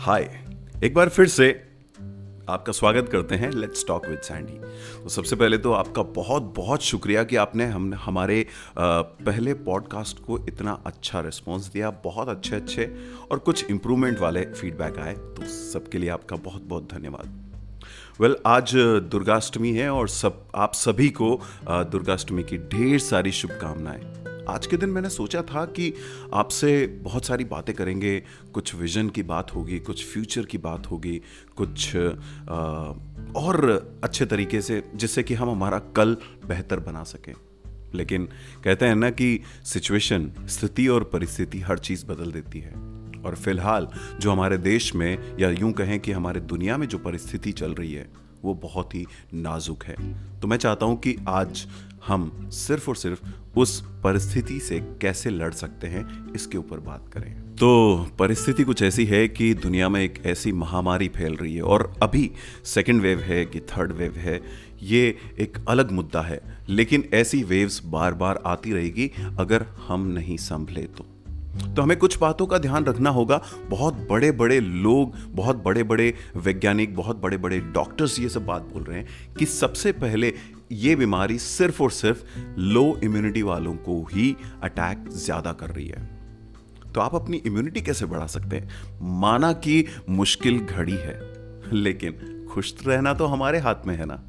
हाय एक बार फिर से आपका स्वागत करते हैं लेट्स टॉक विद सैंडी तो सबसे पहले तो आपका बहुत बहुत शुक्रिया कि आपने हम हमारे पहले पॉडकास्ट को इतना अच्छा रिस्पॉन्स दिया बहुत अच्छे अच्छे और कुछ इम्प्रूवमेंट वाले फीडबैक आए। तो सबके लिए आपका बहुत बहुत धन्यवाद। वेल well, आज दुर्गाष्टमी है और सब आप सभी को दुर्गाष्टमी की ढेर सारी शुभकामनाएँ। आज के दिन मैंने सोचा था कि आपसे बहुत सारी बातें करेंगे। कुछ विजन की बात होगी कुछ फ्यूचर की बात होगी कुछ आ, और अच्छे तरीके से जिससे कि हम हमारा कल बेहतर बना सकें। लेकिन कहते हैं ना कि सिचुएशन स्थिति और परिस्थिति हर चीज़ बदल देती है। और फ़िलहाल जो हमारे देश में या यूँ कहें कि हमारे दुनिया में जो परिस्थिति चल रही है वो बहुत ही नाजुक है। तो मैं चाहता हूँ कि आज हम सिर्फ़ और सिर्फ़ उस परिस्थिति से कैसे लड़ सकते हैं, इसके ऊपर बात करें। तो परिस्थिति कुछ ऐसी है कि दुनिया में एक ऐसी महामारी फैल रही है और अभी सेकेंड वेव है कि थर्ड वेव है, ये एक अलग मुद्दा है। लेकिन ऐसी वेव्स बार बार आती रहेगी, अगर हम नहीं संभले तो। तो हमें कुछ बातों का ध्यान रखना होगा। बहुत बड़े बड़े लोग, बहुत बड़े बड़े वैज्ञानिक, बहुत बड़े बड़े डॉक्टर्स ये सब बात बोल रहे हैं कि सबसे पहले ये बीमारी सिर्फ़ और सिर्फ़ लो इम्यूनिटी वालों को ही अटैक ज़्यादा कर रही है। तो आप अपनी इम्यूनिटी कैसे बढ़ा सकते हैं? माना कि मुश्किल घड़ी है, लेकिन खुश रहना तो हमारे हाथ में है ना?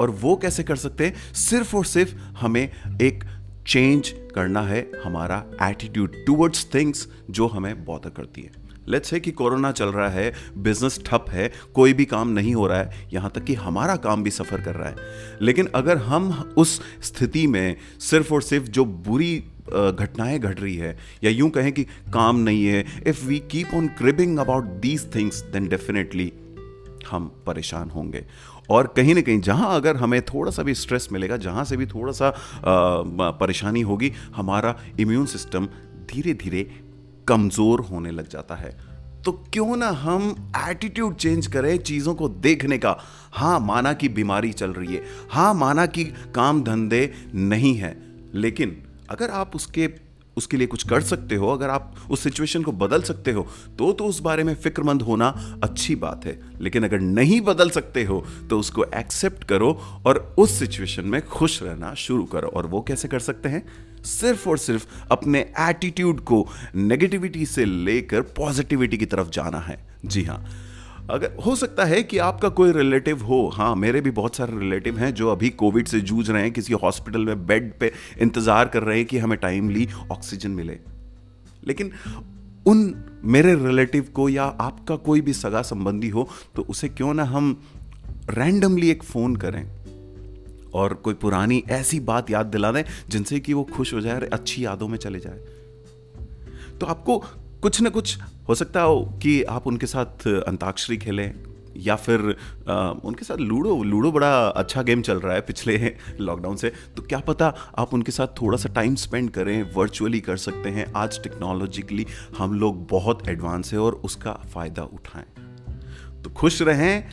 और वो कैसे कर सकते हैं? सिर्फ़ और सिर्फ़ हमें एक चेंज करना है हमारा एटीट्यूड टूवर्ड्स थिंग्स जो हमें बॉदर करती है। लेट्स है कि कोरोना चल रहा है बिज़नेस ठप है, कोई भी काम नहीं हो रहा है, यहाँ तक कि हमारा काम भी सफ़र कर रहा है। लेकिन अगर हम उस स्थिति में सिर्फ़ और सिर्फ़ जो बुरी घटनाएँ घट रही है, या यूँ कहें कि काम नहीं है if we keep on cribbing about these things then definitely हम परेशान होंगे। और कहीं ना कहीं जहाँ अगर हमें थोड़ा सा भी स्ट्रेस मिलेगा, जहाँ से भी थोड़ा सा परेशानी होगी, हमारा इम्यून सिस्टम धीरे धीरे कमज़ोर होने लग जाता है। तो क्यों ना हम एटीट्यूड चेंज करें चीज़ों को देखने का। हाँ माना कि बीमारी चल रही है। हाँ माना कि काम धंधे नहीं है। लेकिन अगर आप उसके उसके लिए कुछ कर सकते हो, अगर आप उस सिचुएशन को बदल सकते हो तो तो उस बारे में फिक्रमंद होना अच्छी बात है। लेकिन अगर नहीं बदल सकते हो तो उसको एक्सेप्ट करो और उस सिचुएशन में खुश रहना शुरू करो। और वो कैसे कर सकते हैं? सिर्फ़ और सिर्फ़ अपने एटीट्यूड को नेगेटिविटी से लेकर पॉजिटिविटी की तरफ़ जाना है। जी हाँ। अगर हो सकता है कि आपका कोई रिलेटिव हो हाँ मेरे भी बहुत सारे रिलेटिव हैं जो अभी कोविड से जूझ रहे हैं, किसी हॉस्पिटल में बेड पे इंतज़ार कर रहे हैं कि हमें टाइमली ऑक्सीजन मिले। लेकिन उन मेरे रिलेटिव को या आपका कोई भी सगा संबंधी हो तो उसे क्यों ना हम रैंडमली एक फ़ोन करें और कोई पुरानी ऐसी बात याद दिला दें जिनसे कि वो खुश हो जाए और अच्छी यादों में चले जाए। तो आपको कुछ ना कुछ हो सकता हो कि आप उनके साथ अंताक्षरी खेलें या फिर आ, उनके साथ लूडो लूडो बड़ा अच्छा गेम चल रहा है पिछले लॉकडाउन से। तो क्या पता आप उनके साथ थोड़ा सा टाइम स्पेंड करें वर्चुअली कर सकते हैं। आज टेक्नोलॉजिकली हम लोग बहुत एडवांस है और उसका फ़ायदा उठाएँ। तो खुश रहें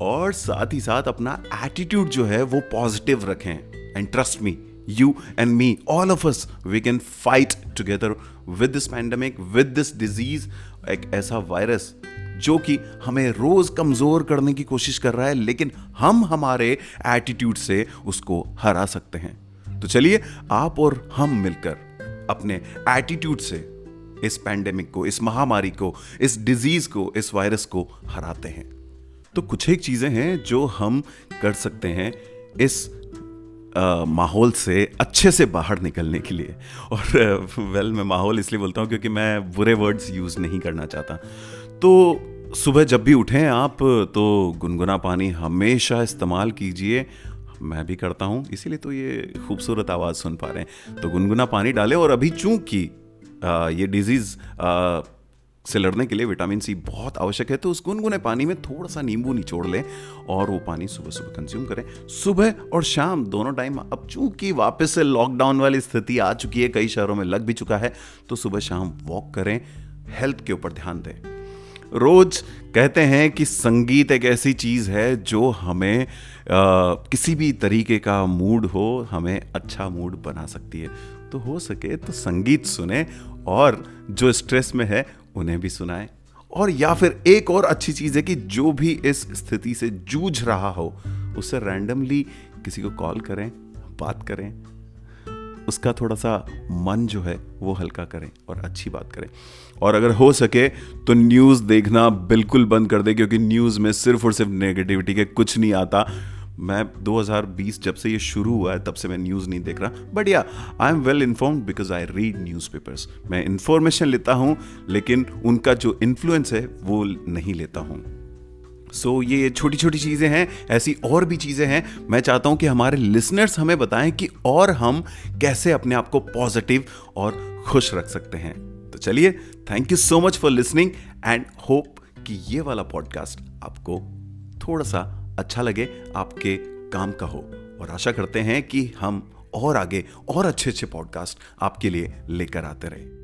और साथ ही साथ अपना एटीट्यूड जो है वो पॉजिटिव रखें। And trust me you and me, all of us, we can fight together with this pandemic, with this disease, एक ऐसा वायरस जो कि हमें रोज कमज़ोर करने की कोशिश कर रहा है लेकिन हम हमारे एटीट्यूड से उसको हरा सकते हैं। तो चलिए आप और हम मिलकर अपने एटीट्यूड से इस पैंडेमिक को इस महामारी को इस डिज़ीज़ को इस वायरस को हराते हैं। तो कुछ एक चीज़ें हैं जो हम कर सकते हैं इस माहौल से अच्छे से बाहर निकलने के लिए। और वेल मैं माहौल इसलिए बोलता हूँ क्योंकि मैं बुरे वर्ड्स यूज़ नहीं करना चाहता। तो सुबह जब भी उठें आप तो गुनगुना पानी हमेशा इस्तेमाल कीजिए। मैं भी करता हूँ, इसीलिए तो ये खूबसूरत आवाज़ सुन पा रहे हैं। तो गुनगुना पानी डालें और अभी चूँकि ये डिज़ीज़ से लड़ने के लिए विटामिन सी बहुत आवश्यक है तो उस गुनगुने पानी में थोड़ा सा नींबू निचोड़ लें और वो पानी सुबह सुबह कंज्यूम करें। सुबह और शाम दोनों टाइम अब चूँकि वापस से लॉकडाउन वाली स्थिति आ चुकी है, कई शहरों में लग भी चुका है तो सुबह शाम वॉक करें। हेल्थ के ऊपर ध्यान दें। रोज कहते हैं कि संगीत एक ऐसी चीज़ है जो हमें आ, किसी भी तरीके का मूड हो हमें अच्छा मूड बना सकती है। तो हो सके तो संगीत सुने और जो स्ट्रेस में है उन्हें भी सुनाएँ। और या फिर एक और अच्छी चीज़ है कि जो भी इस स्थिति से जूझ रहा हो उससे रैंडमली किसी को कॉल करें बात करें उसका थोड़ा सा मन जो है, वो हल्का करें और अच्छी बात करें। और अगर हो सके तो न्यूज़ देखना बिल्कुल बंद कर दे, क्योंकि न्यूज़ में सिर्फ़ और सिर्फ़ नेगेटिविटी के कुछ नहीं आता। मैं 2020 जब से ये शुरू हुआ है, तब से मैं न्यूज़ नहीं देख रहा। But yeah I am well informed because I read newspapers मैं इन्फॉर्मेशन लेता हूँ, लेकिन उनका जो इन्फ्लुएंस है, वो नहीं लेता हूँ। सो so, ये छोटी छोटी चीज़ें हैं ऐसी और भी चीज़ें हैं। मैं चाहता हूँ कि हमारे लिसनर्स हमें बताएँ कि और हम कैसे अपने आप को पॉजिटिव और खुश रख सकते हैं। तो चलिए thank you so much for listening and hope कि ये वाला पॉडकास्ट आपको थोड़ा सा अच्छा लगे आपके काम का हो। और आशा करते हैं कि हम और आगे और अच्छे अच्छे पॉडकास्ट आपके लिए लेकर आते रहे।